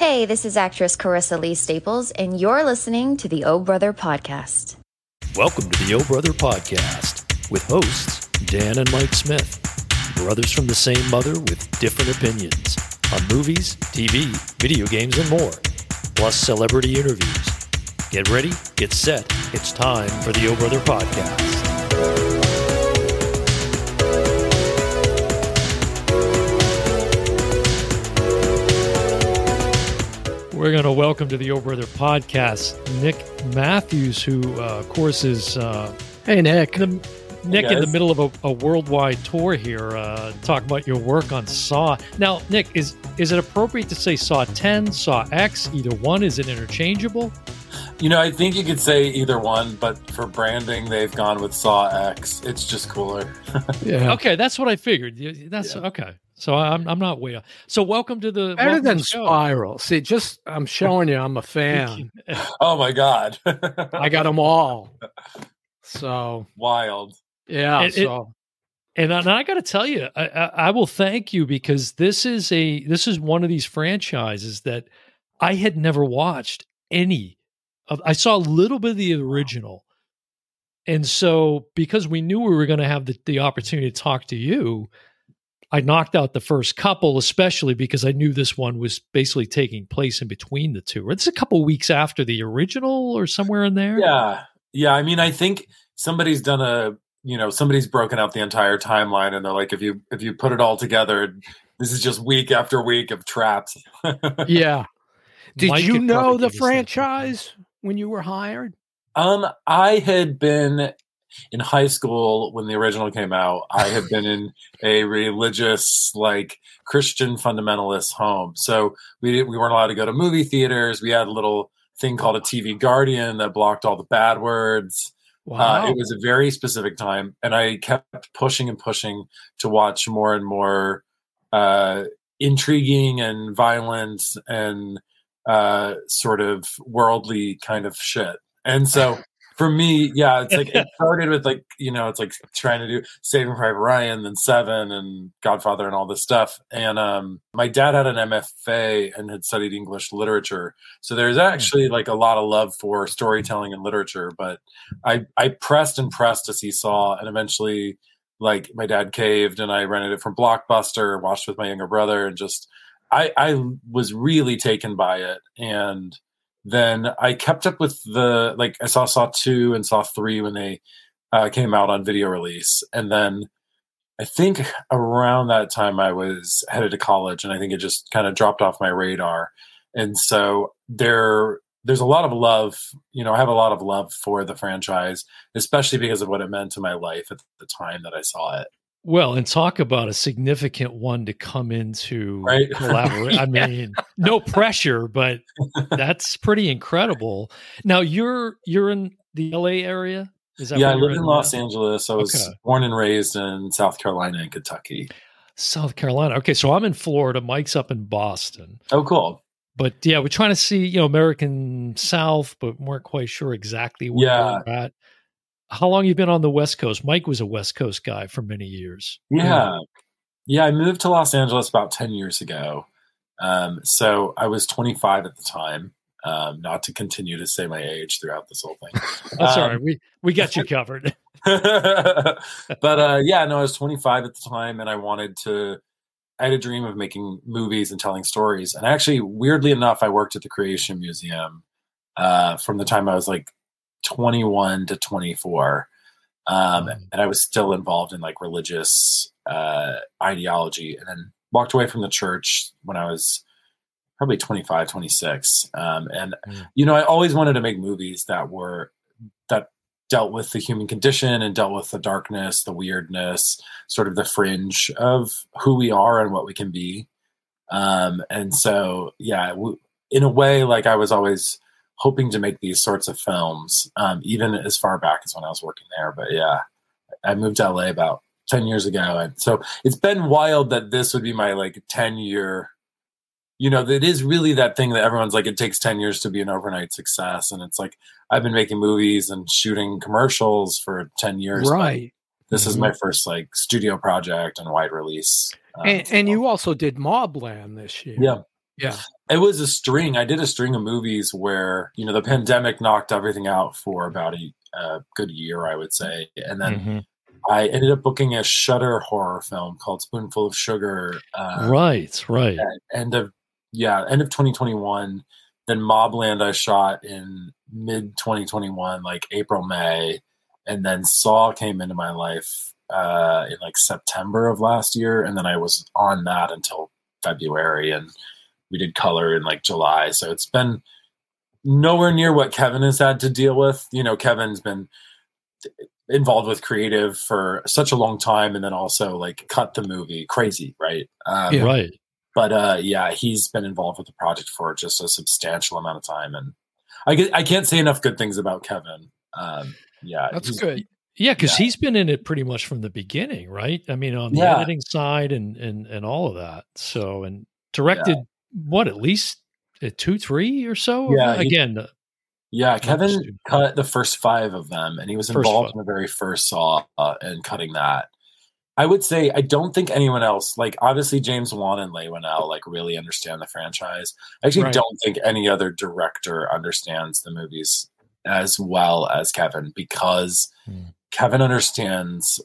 Hey, this is actress Karissa Lee Staples, and you're listening to the O Brother Podcast. Welcome to the O Brother Podcast with hosts Dan and Mike Smith, brothers from the same mother with different opinions on movies, TV, video games, and more, plus celebrity interviews. Get ready, get set. It's time for the O Brother Podcast. We're going to welcome to the O Brother podcast Nick Matthews, who, uh, of course, is uh, hey Nick. The, Nick in the middle of a, a worldwide tour here, uh, talking about your work on Saw. Now, Nick, is is it appropriate to say Saw 10, Saw X? Either one? Is it interchangeable? You know, I think you could say either one, but for branding, they've gone with Saw X. It's just cooler. yeah. Okay, that's what I figured. That's yeah. okay. So I'm I'm not way off. So welcome to the better than the Spiral. See, just I'm showing you, I'm a fan. oh my god, I got them all. So wild. Yeah. And, so. It, and, I got to tell you, I, I, I will thank you because this is a this is one of these franchises that I had never watched any of. I saw a little bit of the original. And so, because we knew we were going to have the, the opportunity to talk to you, I knocked out the first couple, especially because I knew this one was basically taking place in between the two. It's a couple weeks after the original or somewhere in there. Yeah. Yeah. I mean, I think somebody's done a, you know, somebody's broken out the entire timeline and they're like, if you, if you put it all together, this is just week after week of traps. yeah. Did Mike you know the franchise when you were hired? Um, I had been in high school when the original came out i had been in a religious like christian fundamentalist home. So we we weren't allowed to go to movie theaters. We had a little thing called a tv guardian that blocked all the bad words. Wow. Uh, it was a very specific time and i kept pushing and pushing to watch more and more uh, intriguing and violent and uh, sort of worldly kind of shit. And so for me, yeah, it's like it started with like you know, it's like trying to do Saving Private Ryan, then Seven, and Godfather, and all this stuff. And um, my dad had an MFA and had studied English literature, so there's hmm. actually like a lot of love for storytelling and literature. But I I pressed and pressed to see Saw, and eventually, like my dad caved, and I rented it from Blockbuster, watched with my younger brother, and just I I was really taken by it, and then I kept up with the like I saw Saw two and Saw three when they uh, came out on video release, and then I think around that time I was headed to college, and I think it just kind of dropped off my radar. And so there, there's a lot of love. You know, I have a lot of love for the franchise, especially because of what it meant to my life at the time that I saw it. Well, and talk about a significant one to come into right? collaborate. I mean, no pressure, but that's pretty incredible. Now you're you're in the LA area. Is that yeah? I live in Los Angeles. I was okay. born and raised in South Carolina and Kentucky. South Carolina. Okay, so I'm in Florida. Mike's up in Boston. Oh, cool. But yeah, we're trying to see you know American South, but weren't quite sure exactly where yeah. we're at how long you been on the West Coast? Mike was a West Coast guy for many years. Yeah, yeah. I moved to Los Angeles about ten years ago. Um, so I was 25 at the time. Um, not to continue to say my age throughout this whole thing. That's um, all right. We we got you covered. but uh, yeah, no, I was 25 at the time, and I wanted to. I had a dream of making movies and telling stories. And actually, weirdly enough, I worked at the Creation Museum uh, from the time I was like 21 to 24. Um, mm. and I was still involved in like religious uh, ideology and then walked away from the church when I was probably 25, 26. Um, and, mm. you know, I always wanted to make movies that were, that dealt with the human condition and dealt with the darkness, the weirdness, sort of the fringe of who we are and what we can be. Um, and so, yeah, in a way, like I was always hoping to make these sorts of films, um, even as far back as when I was working there. But yeah, I moved to LA about 10 years ago. And so it's been wild that this would be my like 10 year, you know, it is really that thing that everyone's like, it takes 10 years to be an overnight success. And it's like, I've been making movies and shooting commercials for 10 years. Right. This mm-hmm. is my first like studio project and wide release. Um, and, and you also did Mobland this year. Yeah. Yeah. It was a string. I did a string of movies where you know the pandemic knocked everything out for about a, a good year, I would say, and then. Mm-hmm. I ended up booking a Shudder horror film called Spoonful of Sugar. Uh, right, right. End of yeah, end of 2021. Then Mobland I shot in mid 2021, like April May, and then Saw came into my life uh, in like September of last year, and then I was on that until February, and we did color in like July. So it's been nowhere near what Kevin has had to deal with. You know, Kevin's been involved with creative for such a long time, and then also like cut the movie crazy, right? Um, yeah. Right. But uh, yeah, he's been involved with the project for just a substantial amount of time, and I I can't say enough good things about Kevin. Um, yeah, that's good. Yeah, because yeah. he's been in it pretty much from the beginning, right? I mean, on the yeah. editing side and and and all of that. So and directed yeah. What at least uh, two, three or so. Yeah, again. He, uh, yeah, Kevin cut the first five of them, and he was involved in the very first Saw uh, and cutting that. I would say I don't think anyone else, like obviously James Wan and Leigh Whannell, like really understand the franchise. I actually right. don't think any other director understands the movies as well as Kevin because mm. Kevin understands.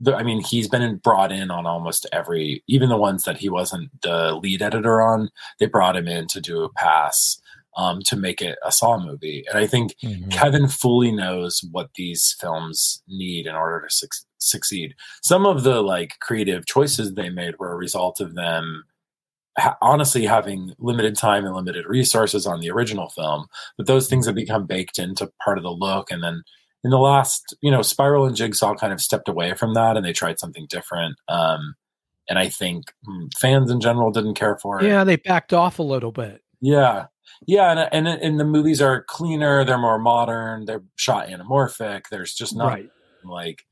The, I mean, he's been brought in on almost every, even the ones that he wasn't the lead editor on. They brought him in to do a pass um, to make it a Saw movie, and I think mm-hmm. Kevin fully knows what these films need in order to su- succeed. Some of the like creative choices they made were a result of them honestly having limited time and limited resources on the original film, but those things have become baked into part of the look. And then in the last, you know, Spiral and Jigsaw kind of stepped away from that and they tried something different. Um, and I think hmm, fans in general didn't care for it. Yeah, they backed off a little bit. Yeah, yeah, and and and the movies are cleaner. They're more modern. They're shot anamorphic. There's just not right. like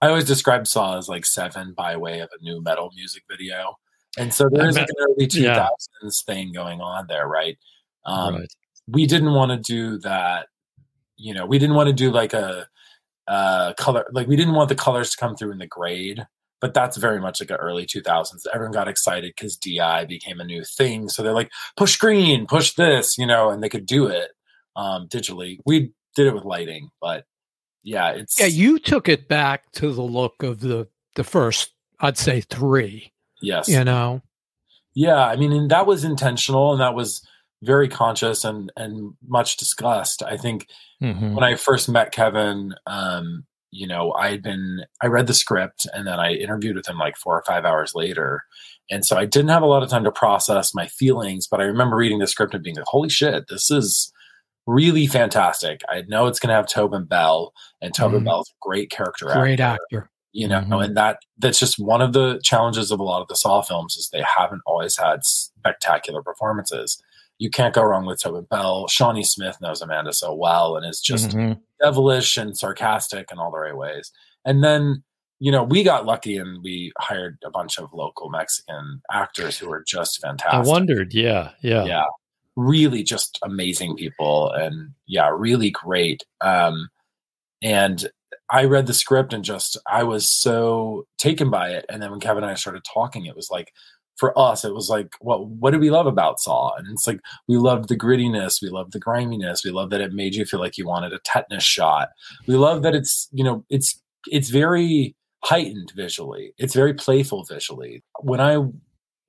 I always describe Saw as like Seven by way of a nu metal music video. And so there's like an early 2000s yeah. thing going on there, right? Um, right. We didn't want to do that. You know, we didn't want to do like a, a color, like we didn't want the colors to come through in the grade, but that's very much like an early 2000s. Everyone got excited because DI became a new thing. So they're like, push green, push this, you know, and they could do it um, digitally. We did it with lighting, but yeah, it's. Yeah, you took it back to the look of the, the first, I'd say three Yes. You know? Yeah. I mean, and that was intentional and that was very conscious and, and much discussed. I think mm-hmm. when I first met Kevin, um, you know, I had been, I read the script and then I interviewed with him like four or five hours later. And so I didn't have a lot of time to process my feelings, but I remember reading the script and being like, holy shit, this is really fantastic. I know it's going to have Tobin Bell, and Tobin mm. Bell's a great character Great actor. actor you know mm-hmm. and that that's just one of the challenges of a lot of the saw films is they haven't always had spectacular performances you can't go wrong with Tobin Bell. Shawnee Smith knows Amanda so well and is just mm-hmm. devilish and sarcastic in all the right ways. And then, you know, we got lucky and we hired a bunch of local Mexican actors who are just fantastic. I wondered, yeah, yeah. Yeah. Really just amazing people and yeah, really great. Um and I read the script and just I was so taken by it. And then when Kevin and I started talking, it was like for us, it was like, well, what do we love about Saw? And it's like we loved the grittiness, we loved the griminess, we love that it made you feel like you wanted a tetanus shot. We love that it's you know it's it's very heightened visually. It's very playful visually. When I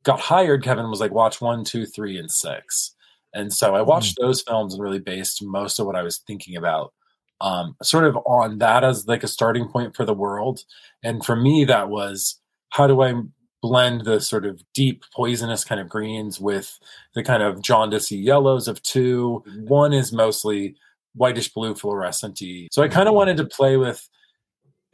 got hired, Kevin was like, watch one, two, three, and six. And so I watched mm-hmm. those films and really based most of what I was thinking about um, sort of on that as like a starting point for the world. And for me, that was how do I blend the sort of deep poisonous kind of greens with the kind of jaundicey yellows of two. One is mostly whitish blue fluorescenty. So I kind of wanted to play with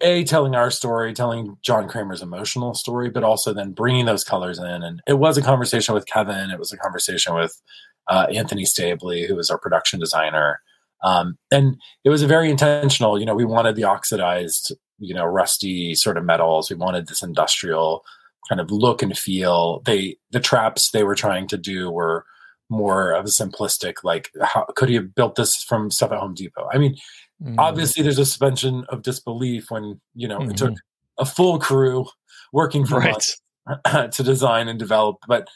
a telling our story, telling John Kramer's emotional story, but also then bringing those colors in. And it was a conversation with Kevin. It was a conversation with uh, Anthony Stabley, who was our production designer. Um, and it was a very intentional, you know, we wanted the oxidized, you know, rusty sort of metals. We wanted this industrial kind of look and feel. They, the traps they were trying to do were more of a simplistic, like, how could he have built this from stuff at Home Depot? I mean, mm-hmm. obviously there's a suspension of disbelief when, you know, mm-hmm. it took mm-hmm. a full crew working for right. us to design and develop, but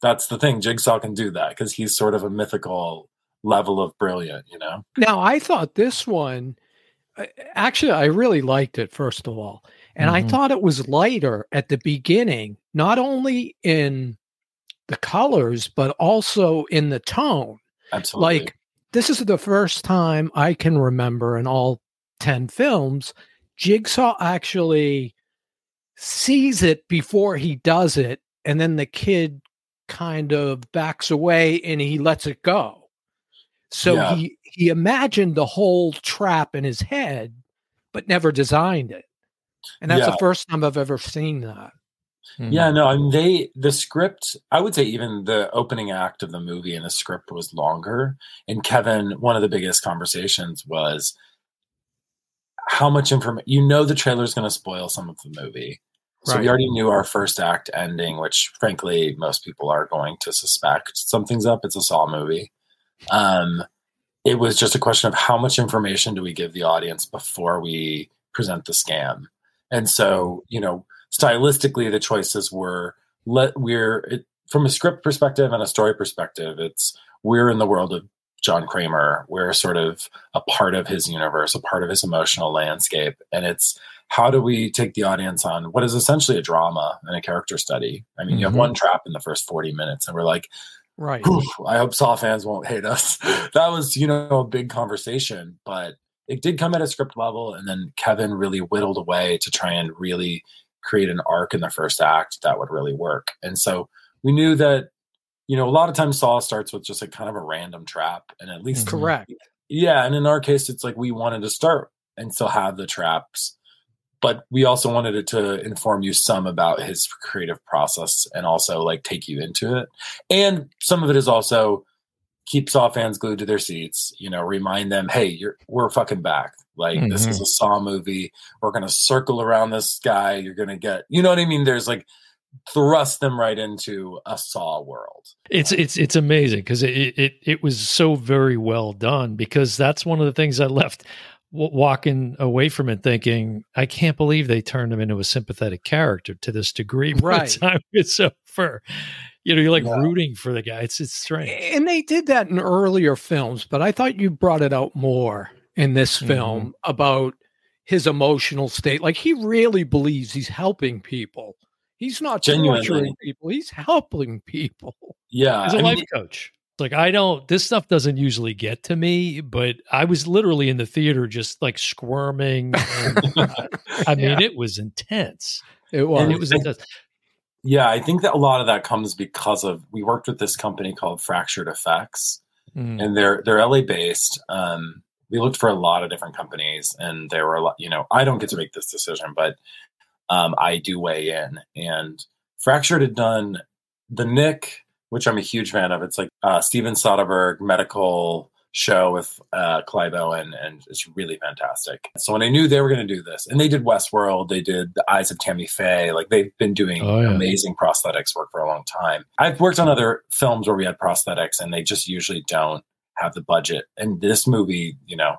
that's the thing. Jigsaw can do that because he's sort of a mythical level of brilliant, you know. Now, I thought this one actually I really liked it first of all. And mm-hmm. I thought it was lighter at the beginning, not only in the colors but also in the tone. Absolutely. Like this is the first time I can remember in all 10 films Jigsaw actually sees it before he does it and then the kid kind of backs away and he lets it go. So yeah. he he imagined the whole trap in his head, but never designed it. And that's yeah. the first time I've ever seen that. Mm-hmm. Yeah, no, I mean they the script, I would say even the opening act of the movie and the script was longer. And Kevin, one of the biggest conversations was how much information you know the trailer is going to spoil some of the movie. So right. we already knew our first act ending, which frankly most people are going to suspect something's up. It's a Saw movie. Um, it was just a question of how much information do we give the audience before we present the scam. And so, you know, stylistically, the choices were let we're it, from a script perspective and a story perspective. It's we're in the world of John Kramer. We're sort of a part of his universe, a part of his emotional landscape, and it's how do we take the audience on what is essentially a drama and a character study? I mean, mm-hmm. you have mm-hmm. one trap in the first 40 minutes, and we're like, right. I hope Saw fans won't hate us. that was, you know, a big conversation, but it did come at a script level. And then Kevin really whittled away to try and really create an arc in the first act that would really work. And so we knew that, you know, a lot of times Saw starts with just a kind of a random trap. And at least, mm-hmm. correct. Yeah. And in our case, it's like we wanted to start and still have the traps but we also wanted it to inform you some about his creative process and also like take you into it. And some of it is also keep Saw fans glued to their seats, you know, remind them, hey, you're we're fucking back. Like mm-hmm. this is mm-hmm. a Saw movie. We're gonna circle around this guy. You're gonna get you know what I mean? There's like thrust them right into a saw world it's it's it's amazing because it, it it was so very well done because that's one of the things i left walking away from it thinking, I can't believe they turned him into a sympathetic character to this degree. Right. time it's over. You know, you're like yeah. rooting for the guy. It's it's strange. And they did that in earlier films, but I thought you brought it out more in this film mm-hmm. about his emotional state. Like he really believes he's helping people. He's not Genuinely. torturing people. He's helping people. Yeah. He's a I life mean, coach like I don't this stuff doesn't usually get to me, but I was literally in the theater just like squirming. And, I mean, yeah. it was intense. It was. And it was intense. Yeah, I think that a lot of that comes because of we worked with this company called Fractured Effects, mm. and they're they're LA based. Um, we looked for a lot of different companies, and there were a lot. You know, I don't get to make this decision, but um, I do weigh in. And Fractured had done the Knick which I'm a huge fan of. It's like uh, Steven Soderbergh medical show with uh, Clive Owen, and it's really fantastic. So when I knew they were going to do this, and they did Westworld, they did The Eyes of Tammy Faye, like they've been doing oh, yeah. amazing prosthetics work for a long time. I've worked on other films where we had prosthetics, and they just usually don't have the budget. And this movie, you know,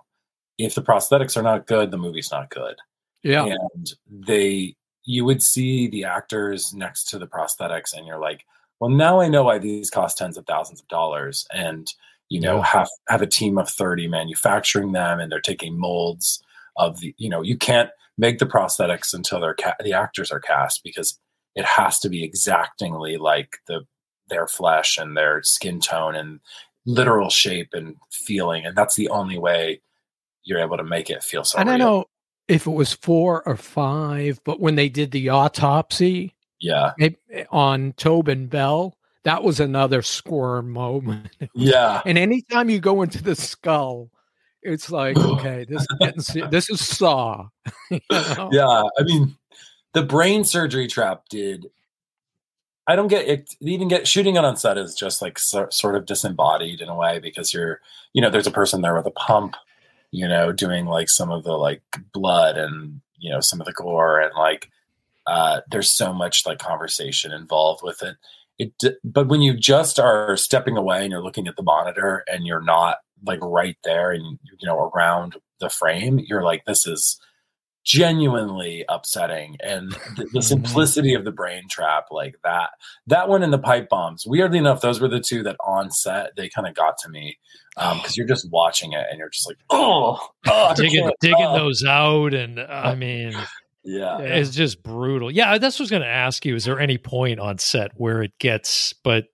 if the prosthetics are not good, the movie's not good. Yeah, and they, you would see the actors next to the prosthetics, and you're like well, now I know why these cost tens of thousands of dollars, and you know yeah. have have a team of thirty manufacturing them, and they're taking molds of the you know you can't make the prosthetics until they're ca- the actors are cast because it has to be exactingly like the their flesh and their skin tone and literal shape and feeling, and that's the only way you're able to make it feel so. I don't know if it was four or five, but when they did the autopsy, yeah. On Tobin Bell, that was another squirm moment. Yeah. and anytime you go into the skull, it's like, okay, this is getting, this is Saw. you know? Yeah. I mean, the brain surgery trap did. I don't get it. Even get shooting it on set is just like so, sort of disembodied in a way because you're, you know, there's a person there with a pump, you know, doing like some of the like blood and you know some of the gore and like uh, there's so much like conversation involved with it. It, but when you just are stepping away and you're looking at the monitor and you're not like right there and you know around the frame, you're like, this is genuinely upsetting and the, the Mm-hmm. simplicity of the brain trap like that that one and the pipe bombs weirdly enough those were the two that on set they kind of got to me because you're just watching it and you're just like oh, oh digging digging stop." those out, and I mean, yeah it's just brutal. Yeah, that's what I was going to ask you. Is there any point on set where it gets? But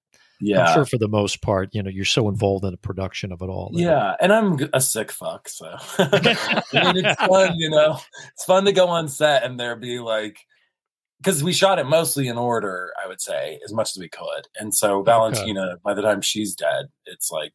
yeah I'm sure for the most part, you know, you're so involved in the production of it all. that- Yeah, and I'm a sick fuck, so I mean, it's fun, you know. It's fun to go on set and there be like, because we shot it mostly in order, I would say, as much as we could. And so Valentina, by the time she's dead, it's like,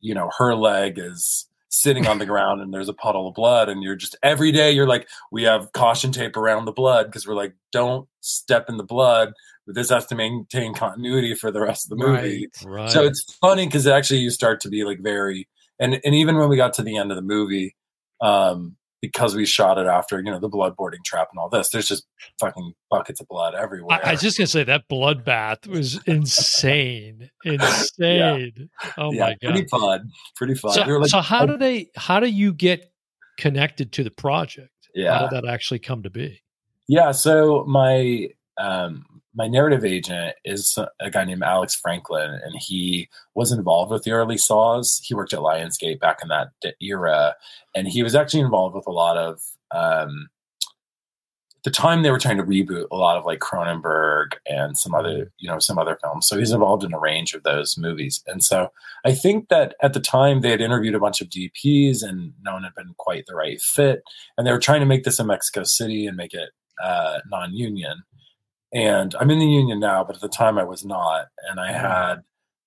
you know, her leg is sitting on the ground and there's a puddle of blood, and you're just every day you're like, we have caution tape around the blood because we're like, don't step in the blood. This has to maintain continuity for the rest of the movie. Right. right. So it's funny because actually you start to be like very and and even when we got to the end of the movie, um, because we shot it after you know the blood boarding trap and all this, there's just fucking buckets of blood everywhere. I, I was just gonna say that bloodbath was insane, insane. Oh yeah, my god! pretty fun, pretty fun. So, We like, so how oh, do they? How do you get connected to the project? Yeah, How yeah, did that actually come to be? yeah. So my um my narrative agent is a guy named Alex Franklin, and he was involved with the early Saws. He worked at Lionsgate back in that era, and he was actually involved with a lot of. Um, the time they were trying to reboot a lot of like Cronenberg and some other, you know, some other films. So he's involved in a range of those movies. And so I think that at the time they had interviewed a bunch of DPs and no one had been quite the right fit. And they were trying to make this in Mexico City and make it uh, non-union and I'm in the union now, but at the time I was not. And I had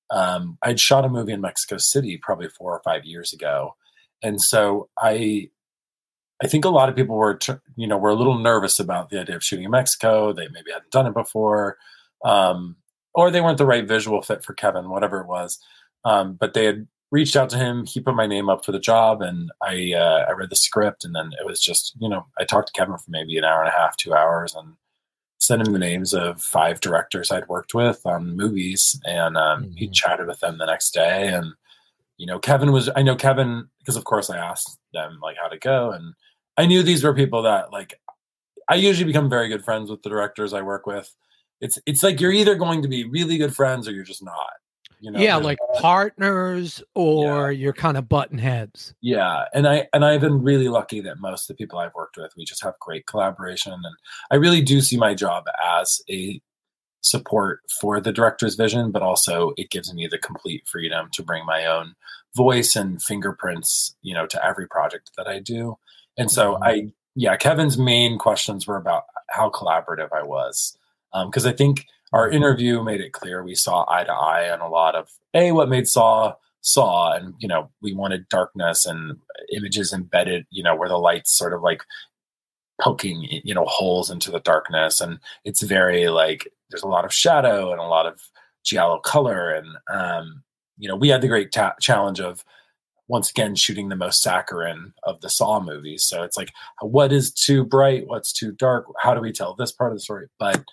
um, I'd shot a movie in Mexico City probably four or five years ago, and so I I think a lot of people were you know were a little nervous about the idea of shooting in Mexico. They maybe hadn't done it before, um, or they weren't the right visual fit for Kevin, whatever it was. Um, but they had reached out to him. He put my name up for the job, and I uh, I read the script, and then it was just you know I talked to Kevin for maybe an hour and a half, two hours, and sent him the names of five directors I'd worked with on movies, and um, he Mhm. chatted with them the next day. And you know, Kevin was I know Kevin because of course I asked them like how to go, and I knew these were people that like I usually become very good friends with the directors I work with. It's it's like you're either going to be really good friends or you're just not. You know, yeah, like partners or you're kind of button heads. yeah, and I and I've been really lucky that most of the people I've worked with, we just have great collaboration, and I really do see my job as a support for the director's vision, but also it gives me the complete freedom to bring my own voice and fingerprints, you know, to every project that I do. And so Mhm. I, yeah, Kevin's main questions were about how collaborative I was, because I think our interview made it clear we saw eye to eye on a lot of a what made Saw Saw, and you know we wanted darkness and images embedded, you know, where the lights sort of like poking, you know, holes into the darkness, and it's very like there's a lot of shadow and a lot of giallo color, and um, you know we had the great ta- challenge of once again shooting the most saccharine of the Saw movies. So it's like, what is too bright? What's too dark? How do we tell this part of the story? But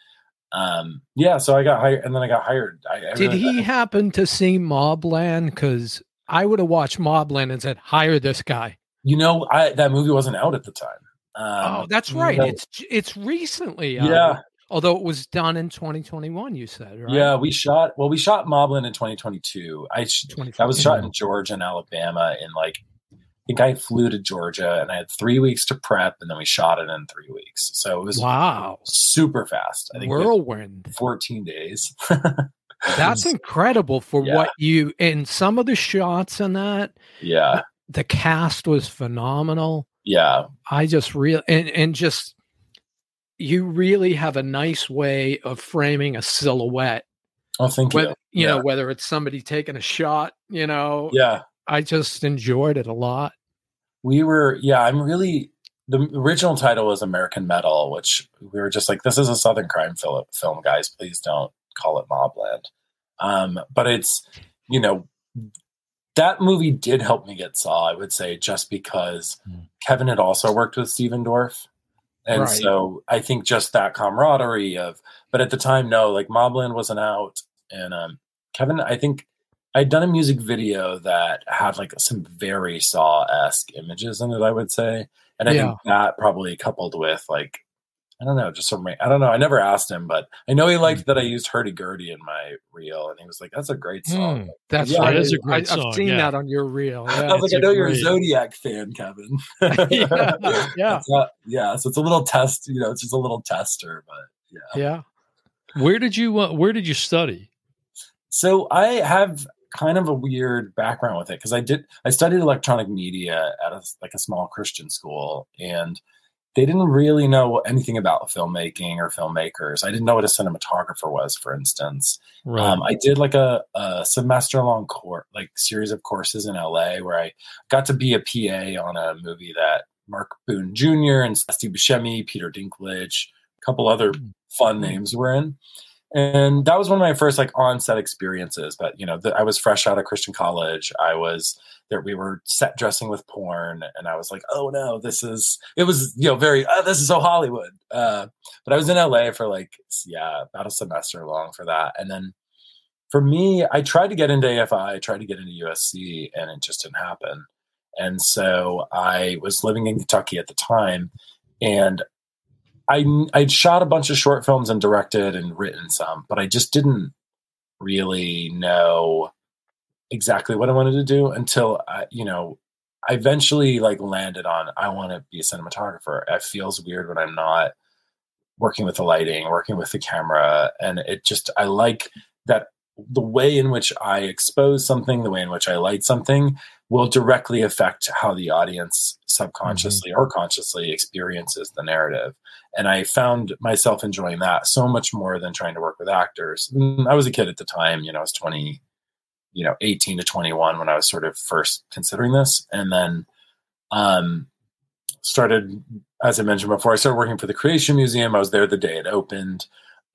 um, yeah, so I got hired, and then I got hired. I, I Did really- he happen to see Mobland? Because I would have watched Mobland and said, hire this guy. You know, I, that movie wasn't out at the time. Um, oh, that's right. no. It's it's recently. out. yeah, Although it was done in 2021, you said, right? yeah. We shot well. We shot Mobland in 2022. I sh- 20, that was shot in Georgia and Alabama. In like, I think I flew to Georgia and I had three weeks to prep, and then we shot it in three weeks. So it was Wow. super fast. I think Whirlwind. 14 days. That's incredible for Yeah. what you in some of the shots in that. yeah, The cast was phenomenal. yeah, I just real and and just you really have a nice way of framing a silhouette. Oh, thank you. You yeah. know whether it's somebody taking a shot, you know. yeah. I just enjoyed it a lot. We were yeah i'm really the original title was american metal which we were just like this is a southern crime film, guys please don't call it mobland um, but it's you know that movie did help me get saw i would say just because Mm. kevin had also worked with Stephen Dorff and Right. so i think just that camaraderie of but at the time no like mobland wasn't out and um, kevin i think I'd done a music video that had like some very Saw esque images in it, I would say. And I Yeah. think that probably coupled with like, I don't know, just some, I don't know. I never asked him, but I know he liked that I used Hurdy Gurdy in my reel. And he was like, that's a great song. Hmm. That's Yeah, right. that is a I, great I've seen yeah. that on your reel. I was like, I know you're a Zodiac fan, Kevin. yeah. Yeah. Not- yeah. So it's a little test, you know, it's just a little tester, but yeah. Yeah. Where did you uh, Where did you study? So I have kind of a weird background with it because I did I studied electronic media at a, like a small Christian school, and they didn't really know anything about filmmaking or filmmakers. I didn't know what a cinematographer was, for instance. Right. Um, I did like a, a semester long course, like series of courses in LA where I got to be a PA on a movie that Mark Boone Jr. and Steve Buscemi, Peter Dinklage, a couple other fun names were in. And that was one of my first like on-set experiences. But you know, the, I was fresh out of Christian college. I was there. We were set dressing with porn, and I was like, "Oh no, this is." It was you know very. Oh, this is so Hollywood. Uh, but I was in LA for like yeah about a semester long for that, and then for me, I tried to get into AFI, I tried to get into USC, and it just didn't happen. And so I was living in Kentucky at the time, and I I'd shot a bunch of short films and directed and written some, but I just didn't really know exactly what I wanted to do until I, you know, I eventually like landed on I want to be a cinematographer. It feels weird when I'm not working with the lighting, working with the camera, and it just I like that the way in which I expose something, the way in which I light something will directly affect how the audience subconsciously or consciously experiences the narrative. And I found myself enjoying that so much more than trying to work with actors. Mm, I was a kid at the time, you know, I was 20, you know, 18 to 21 when I was sort of first considering this. And then um started as I mentioned before, I started working for the Creation Museum. I was there the day it opened.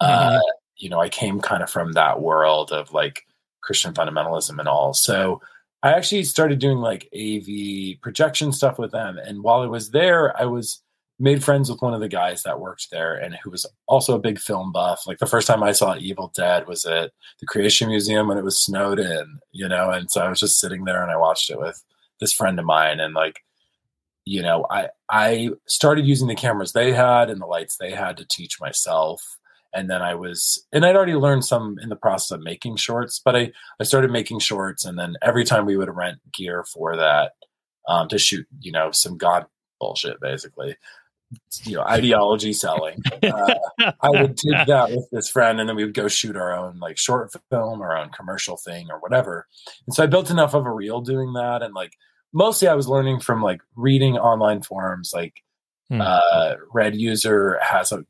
Uh, you know, I came kind of from that world of like Christian fundamentalism and all. So I actually started doing like AV projection stuff with them. And while I was there, I was made friends with one of the guys that worked there and who was also a big film buff. Like the first time I saw Evil Dead was at the Creation Museum when it was snowed in, you know, and so I was just sitting there and I watched it with this friend of mine and like you know, I I started using the cameras they had and the lights they had to teach myself and then I was and I'd already learned some in the process of making shorts, but I I started making shorts, and then every time we would rent gear for that um, to shoot, you know, some god bullshit, basically, you know, ideology selling. Uh, I would take that with this friend, and then we would go shoot our own like short film, our own commercial thing, or whatever. And so I built enough of a reel doing that, and like mostly I was learning from like reading online forums, like Hmm. uh, Red User has a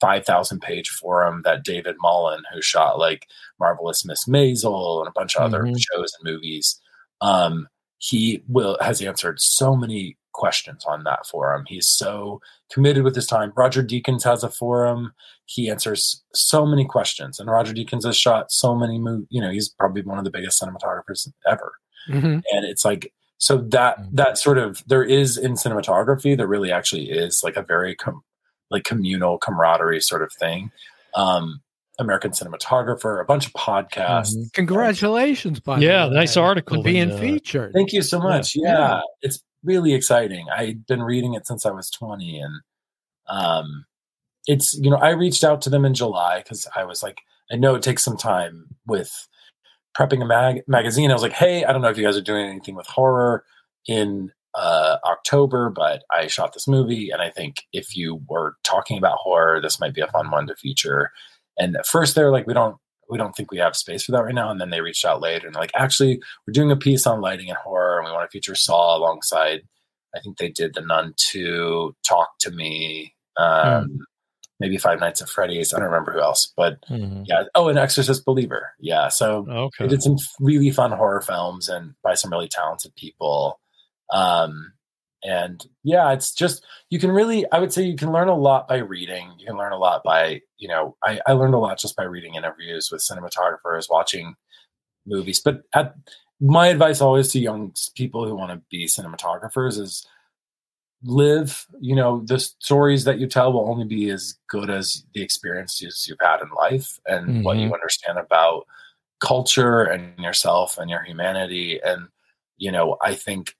5,000 page forum that David Mullen, who shot like Marvelous Miss Maisel and a bunch of other Mhm. shows and movies, um, he will has answered so many questions on that forum. He's so committed with his time. Roger Deakins has a forum. He answers so many questions, and Roger Deakins has shot so many movies. You know, he's probably one of the biggest cinematographers ever Mhm. and it's like so that Mhm. that sort of there is in cinematography there really actually is like a very com- like communal camaraderie sort of thing um american cinematographer a bunch of podcasts Mhm. Congratulations, by Yeah, the nice article being in, uh, featured. thank you so much Yeah. yeah. it's really exciting i've been reading it since i was 20 and um it's you know i reached out to them in july because i was like i know it takes some time with prepping a mag- magazine i was like hey i don't know if you guys are doing anything with horror in uh, october but i shot this movie and i think if you were talking about horror this might be a fun one to feature. And at first they're like we don't we don't think we have space for that right now and then they reached out later and they're like actually we're doing a piece on lighting and horror and we want to feature saw alongside i think they did the nun 2 talk to me um, maybe five nights at freddy's. I don't remember who else but Mhm. yeah. Oh an exorcist believer. Yeah so Okay. did some really fun horror films and by some really talented people. Um and yeah it's just you can really i would say you can learn a lot by reading. You can learn a lot by you know i, I learned a lot just by reading interviews with cinematographers watching movies. But at, my advice always to young people who want to be cinematographers is live you know the stories that you tell will only be as good as the experiences you've had in life and what you understand about culture and yourself and your humanity. And, you know, I think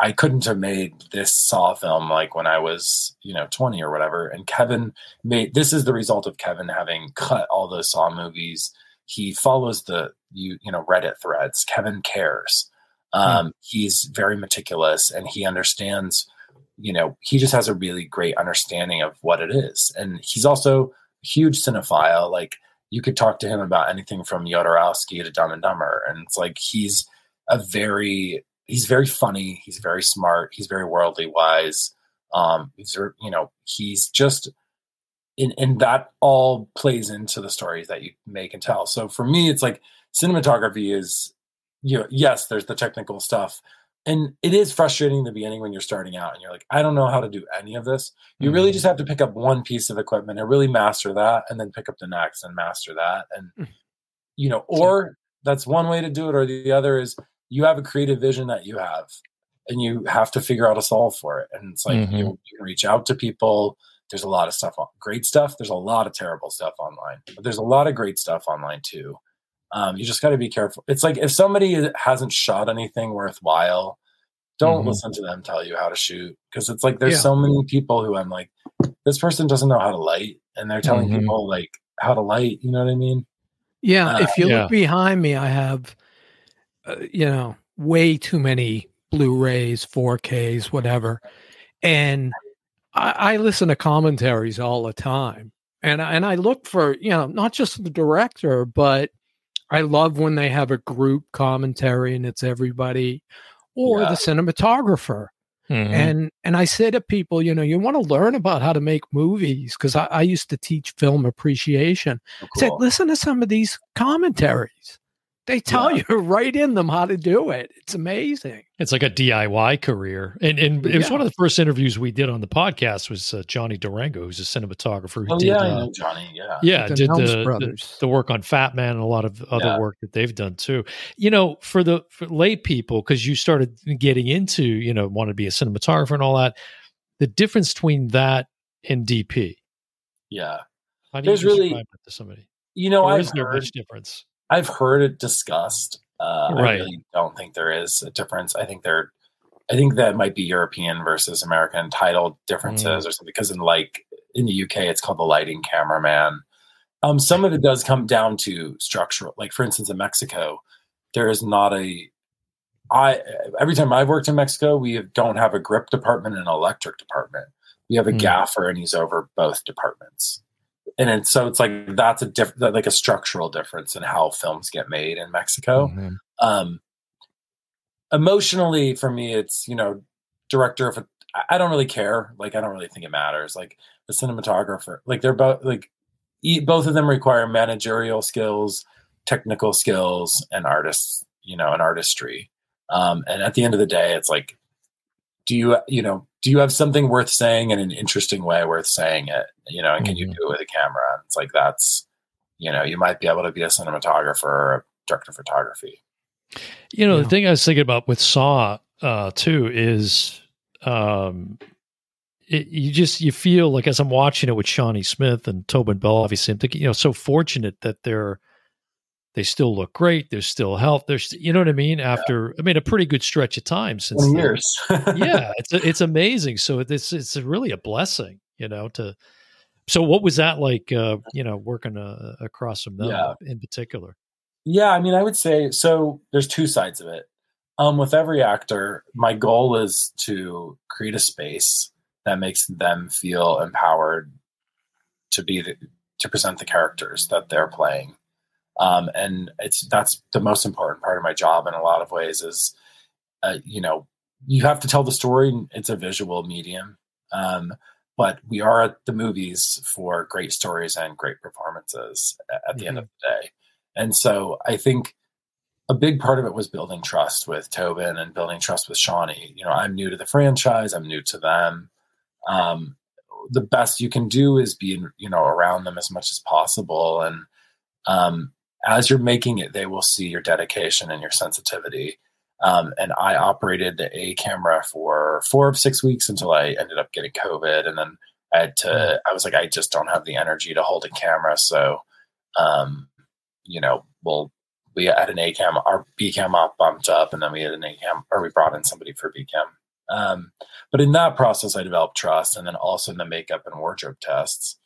I couldn't have made this Saw film like when I was, you know, 20 or whatever. And Kevin made this is the result of Kevin having cut all those Saw movies. He follows the you you know Reddit threads. Kevin cares. Um, hmm. He's very meticulous and he understands. You know, he just has a really great understanding of what it is, and he's also a huge cinephile. Like you could talk to him about anything from Jodorowsky to Dumb and Dumber, and it's like he's a very he's very funny. He's very smart. He's very worldly wise. Um, he's you know he's just and and that all plays into the stories that you make and tell. So for me, it's like cinematography is you know yes, there's the technical stuff. And it is frustrating in the beginning when you're starting out and you're like, I don't know how to do any of this. You mm-hmm. really just have to pick up one piece of equipment and really master that and then pick up the next and master that. And, mm. you know, or that's one way to do it. Or the other is you have a creative vision that you have and you have to figure out a solve for it and it's like mm-hmm. you, you, can reach out to people there's a lot of stuff great stuff there's a lot of terrible stuff online but there's a lot of great stuff online too um, you just got to be careful it's like if somebody hasn't shot anything worthwhile don't mm-hmm. listen to them tell you how to shoot because it's like there's yeah. so many people who i'm like this person doesn't know how to light and they're telling mm-hmm. people like how to light you know what i mean yeah uh, if you yeah. look behind me i have uh, you know, way too many Blu-rays, 4Ks, whatever. And I, I listen to commentaries all the time. And, and I look for, you know, not just the director, but I love when they have a group commentary and it's everybody or yeah. the cinematographer. Mm-hmm. And and I say to people, you know, you want to learn about how to make movies because I, I, used to teach film appreciation. Oh, cool. I said, listen to some of these commentaries. They tell yeah. you right in them how to do it. It's amazing. It's like a DIY career, and and it was yeah. one of the first interviews we did on the podcast was uh, Johnny Derango, who's a cinematographer. Who oh did, yeah, uh, Johnny. Yeah, yeah, did the, the, the work on Fat Man and a lot of other yeah. work that they've done too. You know, for the for lay people, because you started getting into you know want to be a cinematographer and all that. The difference between that and DP. Yeah, how do you There's really to somebody? You know, I is there much difference? I've heard it discussed. Uh, right. I really don't think there is a difference. I think there, I think that might be European versus American title differences mm. or something. Because in like in the UK, it's called the lighting cameraman. Um, some of it does come down to structural. Like for instance, in Mexico, there is not a. I every time I've worked in Mexico, we don't have a grip department and an electric department. We have a mm. gaffer, and he's over both departments and it's, so it's like that's a different like a structural difference in how films get made in Mexico. Mm-hmm. Um, emotionally, for me, it's you know director of a, I don't really care. Like I don't really think it matters. Like the cinematographer, like they're both like both of them require managerial skills, technical skills, and artists. You know, and artistry. Um, and at the end of the day, it's like, do you you know do you have something worth saying in an interesting way worth saying it you know and can mm-hmm. you do it with a camera and it's like that's you know you might be able to be a cinematographer or a director of photography you know yeah. the thing i was thinking about with saw uh too is um it, you just you feel like as i'm watching it with shawnee smith and tobin bell obviously i'm thinking you know so fortunate that they're they still look great. There's still health. There's, you know what I mean? After, yeah. I mean, a pretty good stretch of time since years. yeah, it's it's amazing. So it's it's really a blessing, you know. To so, what was that like? Uh, you know, working uh, across from them yeah. in particular. Yeah, I mean, I would say so. There's two sides of it. Um, with every actor, my goal is to create a space that makes them feel empowered to be the, to present the characters that they're playing um, and it's that's the most important part of my job in a lot of ways is uh, you know you have to tell the story it's a visual medium. Um, but we are at the movies for great stories and great performances at the mm-hmm. end of the day. And so i think a big part of it was building trust with tobin and building trust with shawnee. You know i'm new to the franchise i'm new to them. Um, the best you can do is be you know around them as much as possible. And um, as you're making it, they will see your dedication and your sensitivity. Um, and I operated the a camera for four of six weeks until I ended up getting COVID. And then I had to, mm. I was like, I just don't have the energy to hold a camera. So, um, you know, we'll, we had an A cam, our B cam op bumped up, and then we had an A cam, or we brought in somebody for B cam. Um, but in that process, I developed trust, and then also in the makeup and wardrobe tests.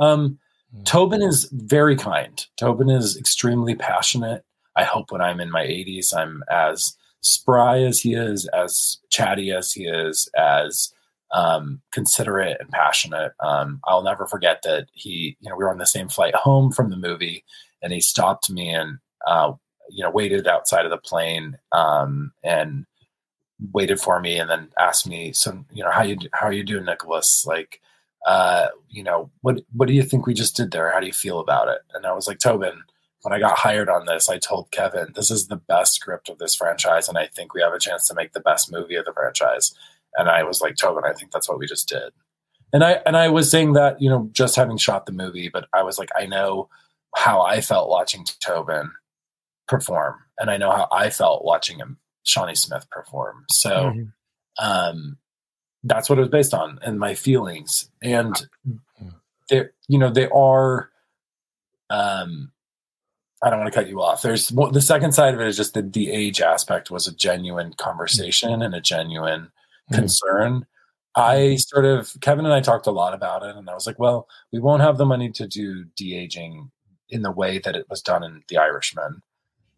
Um, mm-hmm. Tobin is very kind. Tobin is extremely passionate. I hope when I'm in my 80s, I'm as spry as he is, as chatty as he is, as um, considerate and passionate. Um, I'll never forget that he, you know, we were on the same flight home from the movie, and he stopped me and, uh, you know, waited outside of the plane um, and waited for me, and then asked me, "So, you know, how you how are you doing, Nicholas? Like, uh, you know, what what do you think we just did there? How do you feel about it?" And I was like, Tobin when I got hired on this, I told Kevin, this is the best script of this franchise, and I think we have a chance to make the best movie of the franchise. And I was like, Tobin, I think that's what we just did. And I and I was saying that, you know, just having shot the movie, but I was like, I know how I felt watching Tobin perform, and I know how I felt watching him, Shawnee Smith perform. So mm-hmm. um that's what it was based on and my feelings. And mm-hmm. they you know, they are um I don't want to cut you off. There's the second side of it is just that the age aspect was a genuine conversation and a genuine mm-hmm. concern. I mm-hmm. sort of Kevin and I talked a lot about it, and I was like, "Well, we won't have the money to do de aging in the way that it was done in The Irishman."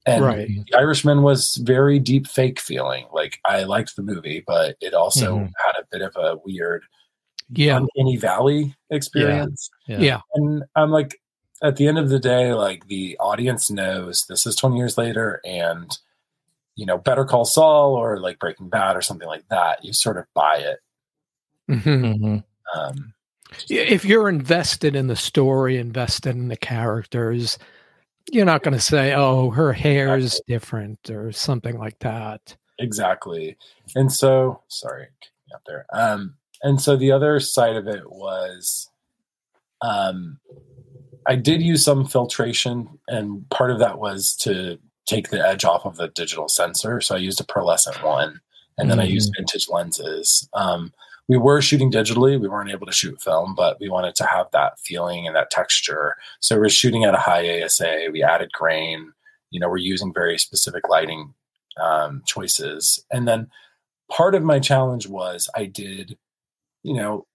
And right. The Irishman was very deep fake feeling. Like I liked the movie, but it also mm-hmm. had a bit of a weird, yeah, uncanny valley experience. Yeah. yeah. and I'm like, at the end of the day, like the audience knows this is 20 years later and you know, Better Call Saul or like Breaking Bad or something like that, you sort of buy it. Mm-hmm. mm-hmm. Um, if you're invested in the story, invested in the characters, you're not going to say, "Oh, her hair is exactly. different" or something like that. Exactly. And so, sorry, out there. Um, and so the other side of it was, um, I did use some filtration, and part of that was to take the edge off of the digital sensor. So I used a pearlescent one, and then. I used mm-hmm. vintage lenses. Um, we were shooting digitally. We weren't able to shoot film, but we wanted to have that feeling and that texture. So we're shooting at a high ASA. We added grain. You know, we're using very specific lighting um, choices. And then part of my challenge was I did, you know,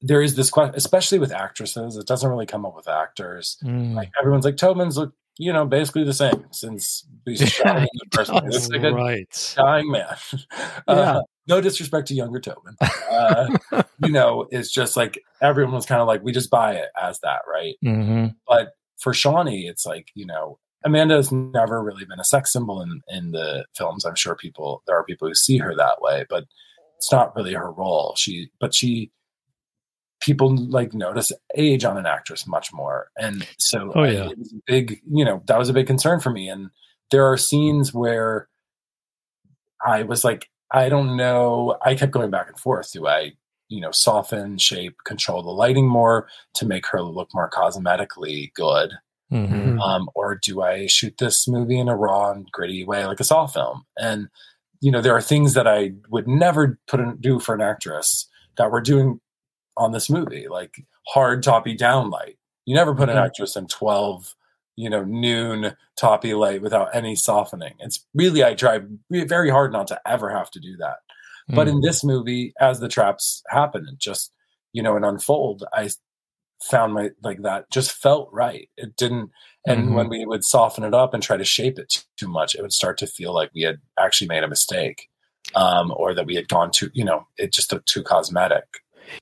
there is this question, especially with actresses. It doesn't really come up with actors. Mm. Like everyone's like Tobin's look, you know, basically the same since we shot him the first It's like a right. dying man. Uh, yeah. No disrespect to younger Tobin. Uh, you know, it's just like everyone was kind of like, we just buy it as that, right? Mm-hmm. But for Shawnee, it's like, you know, Amanda has never really been a sex symbol in, in the films. I'm sure people there are people who see her that way, but it's not really her role. She but she people like notice age on an actress much more. And so oh, yeah. I, it was a big, you know, that was a big concern for me. And there are scenes where I was like, I don't know. I kept going back and forth. Do I, you know, soften, shape, control the lighting more to make her look more cosmetically good? Mm-hmm. Um, or do I shoot this movie in a raw and gritty way, like a Saw film? And you know, there are things that I would never put in, do for an actress that we're doing on this movie, like hard toppy down light. You never put an mm-hmm. actress in 12, you know, noon toppy light without any softening. It's really, I try very hard not to ever have to do that. Mm. But in mm. this movie, as the traps happen and just, you know, and unfold, I found my, like that just felt right. It didn't, and mm-hmm. when we would soften it up and try to shape it too much, it would start to feel like we had actually made a mistake um, or that we had gone too, you know, it just looked too cosmetic.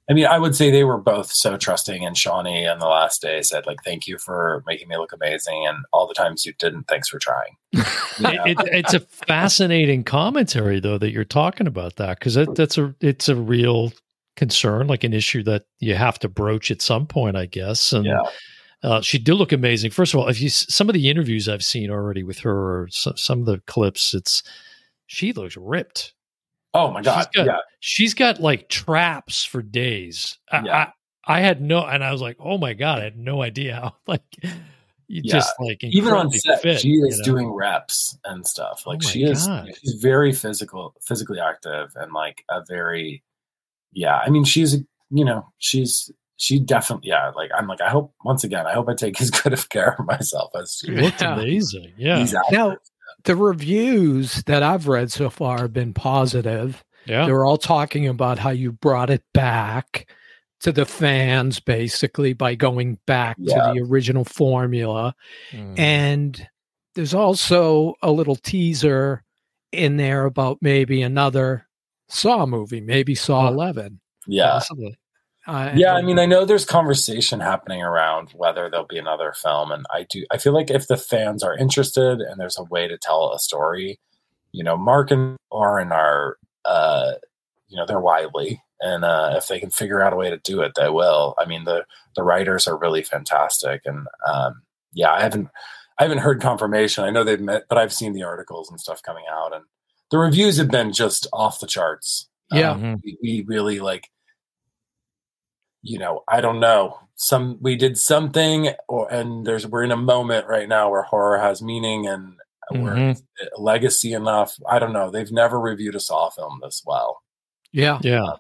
I mean, I would say they were both so trusting, and Shawnee on the last day said, like, thank you for making me look amazing. And all the times you didn't, thanks for trying. it, it's a fascinating commentary, though, that you're talking about that, because that, that's a, it's a real concern, like an issue that you have to broach at some point, I guess. And, yeah. Uh, she did look amazing. First of all, if you some of the interviews I've seen already with her, or some, some of the clips, it's she looks ripped. Oh my god! She's got, yeah, she's got like traps for days. Yeah. I, I had no, and I was like, oh my god, I had no idea how like you yeah. just like even on set fit, she is know? doing reps and stuff. Oh like oh she is, god. she's very physical, physically active, and like a very, yeah. I mean, she's you know she's she definitely yeah like i'm like i hope once again i hope i take as good of care of myself as she looked Yeah. amazing. Yeah. Now, the reviews that I've read so far have been positive. Yeah. They're all talking about how you brought it back to the fans, basically, by going back Yeah. to the original formula. Mm. And there's also a little teaser in there about maybe another Saw movie, maybe Saw Oh. 11. yeah Possibly. Uh, yeah i mean i know there's conversation happening around whether there'll be another film and i do i feel like if the fans are interested and there's a way to tell a story you know mark and lauren are uh you know they're wily and uh if they can figure out a way to do it they will i mean the the writers are really fantastic and um yeah i haven't i haven't heard confirmation i know they've met but i've seen the articles and stuff coming out and the reviews have been just off the charts Yeah. Um, Mhm. we, we really like you know i don't know some we did something or and there's we're in a moment right now where horror has meaning and we're Mhm. legacy enough i don't know they've never reviewed a saw film this well Yeah. Yeah.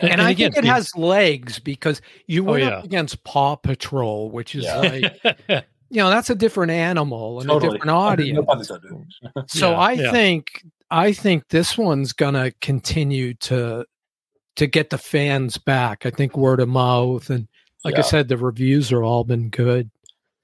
And, I again, think it has legs because you Oh, went yeah. up against Paw Patrol, which is Yeah. like, you know, that's a different animal and a different audience. pun intended. So Yeah, I yeah. think I think this one's gonna continue to to get the fans back. I think word of mouth and like I said, the reviews are all been good.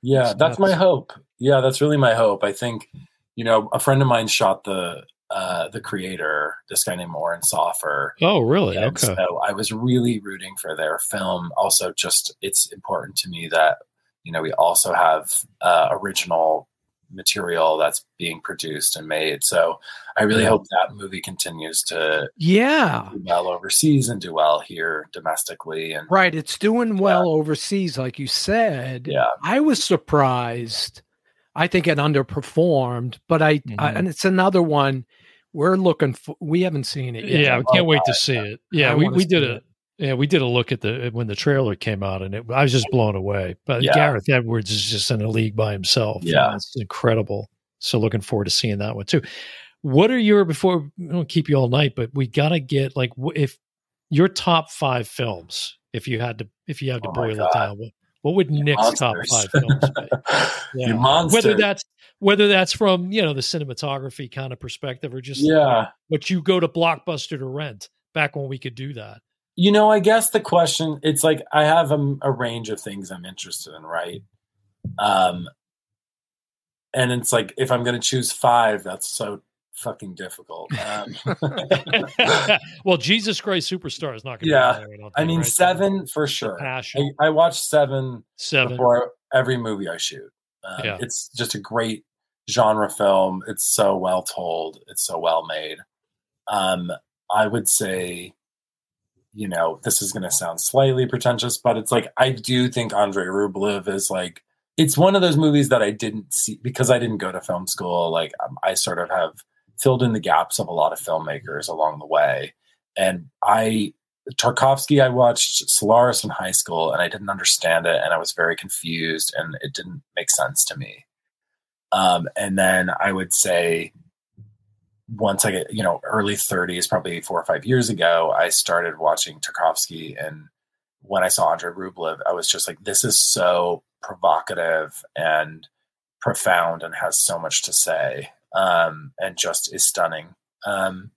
Yeah, that's my hope. Yeah, that's really my hope. I think, you know, a friend of mine shot the uh the creator, this guy named Oren Soffer. oh, really? And Okay. so I was really rooting for their film. Also, just it's important to me that you know we also have uh, original material that's being produced and made. So I really Yeah. hope that movie continues to Yeah. do well overseas and do well here domestically. And Right. It's doing well overseas, like you said. yeah, I was surprised. I think it underperformed, but I, I Mhm. and it's another one we're looking for. We haven't seen it yet. Yeah, we Oh, can't wait to see it. I Yeah, we, we see did it. Yeah we did a look at the uh, when the trailer came out, and it, I was just blown away. But Yeah. Gareth Edwards is just in a league by himself. Yeah. It's incredible. So looking forward to seeing that one too. What are your before? I don't keep you all night, but we gotta get like if your top five films. If you had to, if you had to Oh boil it down, what, what would You Nick's top five films be? Yeah. Whether that's whether that's from you know the cinematography kind of perspective or just yeah. but you go to Blockbuster to rent back when we could do that. You know, I guess the question it's like I have a, a range of things I'm interested in, right? Um, and it's like if I'm going to choose five, that's so fucking difficult. Um, well, Jesus Christ Superstar is not going to Yeah. be there. I, don't I mean, right? seven for sure. Passion I, I watched seven seven. before every movie I shoot. Um, Yeah. It's just a great genre film. It's so well told. It's so well made. Um, I would say, you know, this is going to sound slightly pretentious, but it's like I do think Andrei Rublev is like it's one of those movies that I didn't see because I didn't go to film school. Like um, I sort of have filled in the gaps of a lot of filmmakers along the way, and I Tarkovsky, I watched Solaris in high school and I didn't understand it and I was very confused and it didn't make sense to me. Um, and then I would say, once I get, you know, early 30s, probably four or five years ago, I started watching Tarkovsky. And when I saw Andrei Rublev, I was just like, this is so provocative and profound and has so much to say um, and just is stunning. Um,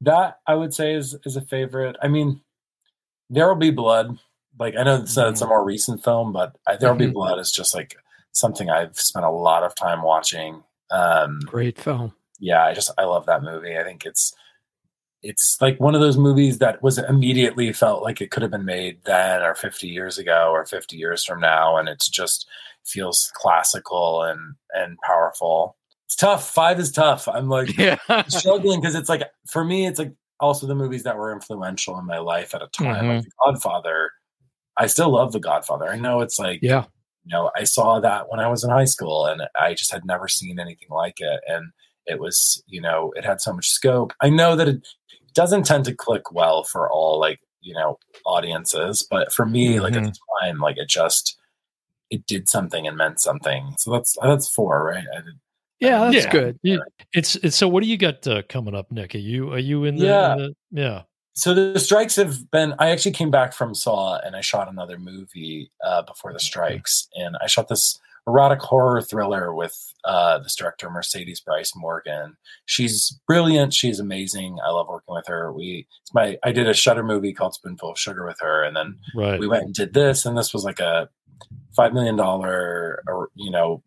that I would say is is a favorite. I mean, There Will Be Blood. Like I know it's, uh, it's a more recent film, but There Will Be Mhm. Blood is just like something I've spent a lot of time watching. Um, Great film. Yeah, I just I love that movie. I think it's it's like one of those movies that was immediately felt like it could have been made then or 50 years ago or 50 years from now and it's just feels classical and and powerful. It's tough. 5 is tough. I'm like Yeah. struggling because it's like for me it's like also the movies that were influential in my life at a time like Mhm. The Godfather. I still love The Godfather. I know it's like yeah. you know i saw that when i was in high school and i just had never seen anything like it and it was you know it had so much scope i know that it doesn't tend to click well for all like you know audiences but for me like at the time like it just it did something and meant something so that's that's four right I did, Yeah, that's Yeah. good. You- it's it's so. What do you got uh, coming up, Nick? Are you are you in the, Yeah. in the yeah? so the strikes have been. I actually came back from Saw and I shot another movie uh, before the strikes, and I shot this erotic horror thriller with uh, this director Mercedes Bryce Morgan. She's brilliant. She's amazing. I love working with her. We it's my I did a Shutter movie called Spoonful of Sugar with her, and then Right. we went and did this, and this was like a five million dollar, you know,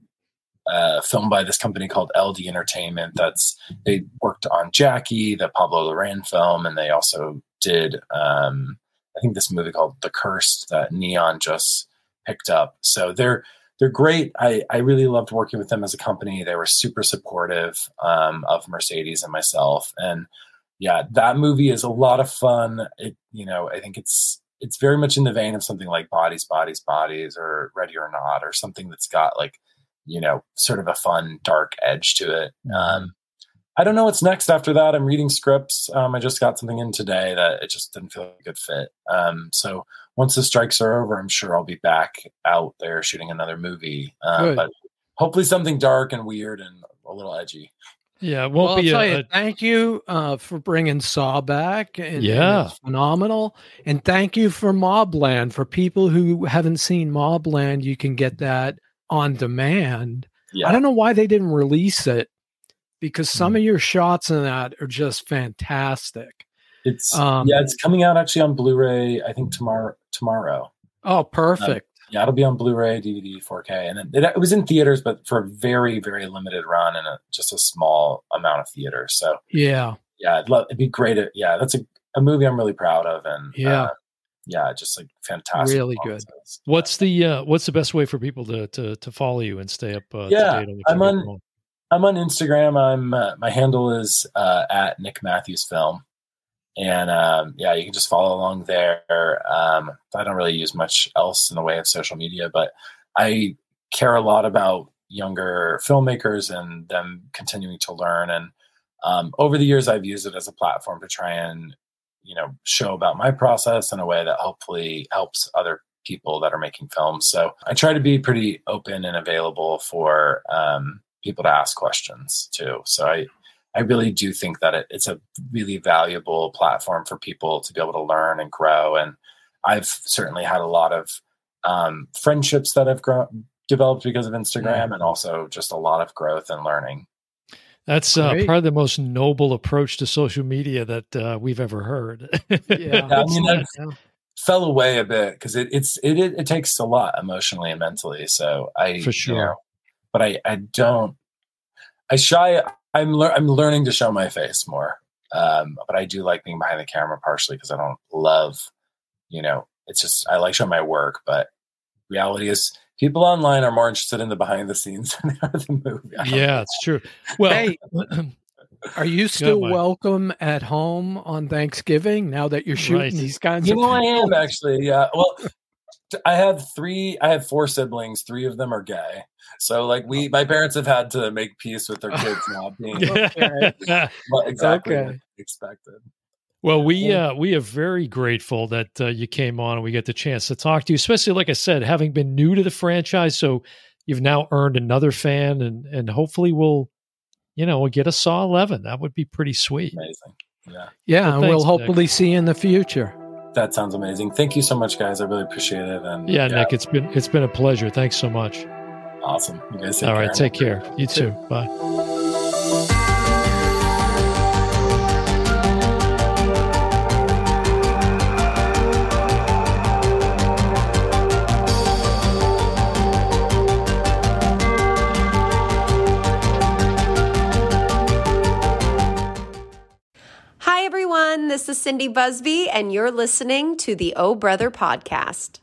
uh, film by this company called LD Entertainment. That's they worked on Jackie, the Pablo Larraín film, and they also did, um, I think, this movie called The Cursed that Neon just picked up. So they're they're great. I I really loved working with them as a company. They were super supportive um, of Mercedes and myself, and yeah, that movie is a lot of fun. It you know, I think it's it's very much in the vein of something like Bodies, Bodies, Bodies, or Ready or Not, or something that's got like you know sort of a fun dark edge to it. Um, I don't know what's next after that. I'm reading scripts. Um, I just got something in today that it just didn't feel like a good fit. Um, so once the strikes are over, I'm sure I'll be back out there shooting another movie. Uh, but hopefully something dark and weird and a little edgy. Yeah, it Well, won't I'll be tell a, you, a- thank you uh, for bringing Saw back. And, and Yeah. it's phenomenal. And thank you for Mobland. For people who haven't seen Mobland, you can get that on demand. Yeah. I don't know why they didn't release it because some Hmm. of your shots in that are just fantastic. It's Um, yeah, it's coming out actually on Blu-ray. I think tomorrow. Tomorrow, Oh, perfect. yeah, it'll be on Blu-ray, DVD, 4K, and it, it was in theaters, but for a very, very limited run and a, just a small amount of theaters. So yeah. yeah, I'd love, it'd be great. Yeah, that's a, a movie I'm really proud of, and Yeah. uh, yeah, just like fantastic. Really good. what's the uh, what's the best way for people to to, to follow you and stay up uh, Yeah, to date on I'm on- doing? I'm on Instagram. I'm uh, my handle is uh, at Nick Matthews Film, and um, yeah, you can just follow along there. Um, I don't really use much else in the way of social media, but I care a lot about younger filmmakers and them continuing to learn. And um, over the years, I've used it as a platform to try and you know show about my process in a way that hopefully helps other people that are making films. So I try to be pretty open and available for um, people to ask questions too. So I I really do think that it, it's a really valuable platform for people to be able to learn and grow. And I've certainly had a lot of um, friendships that have grown developed because of Instagram, and also just a lot of growth and learning. That's uh, probably the most noble approach to social media that uh, we've ever heard. Yeah. I mean, I've Yeah. fell away a bit because it, it's it, it it takes a lot emotionally and mentally. So I For you sure. know, but I I don't I shy. I'm lear- I'm learning to show my face more. Um, but I do like being behind the camera partially because I don't love, you know, it's just I like showing my work. But reality is, people online are more interested in the behind the scenes than they are the movie. I don't yeah, it's true. Well, Hey, Are you still welcome at home on Thanksgiving now that you're shooting Right. these kinds You of know, I am actually. Yeah. Well, t- I have three. I have four siblings. Three of them are gay. So, like, we, my parents have had to make peace with their kids not being Okay. exactly Okay. expected. Well, we uh, we are very grateful that uh, you came on and we get the chance to talk to you, especially like I said, having been new to the franchise. So you've now earned another fan, and and hopefully we'll, you know, we'll get a Saw Eleven. That would be pretty sweet. Amazing. Yeah, Yeah, Well, and we'll thanks, Nick. hopefully see you in the future. That sounds amazing. Thank you so much, guys. I really appreciate it. And Yeah, Nick, it's been it's been a pleasure. Thanks so much. awesome. You guys take All right, care. take care. You too. Bye. This is Cindy Busby, and you're listening to the Oh Brother podcast.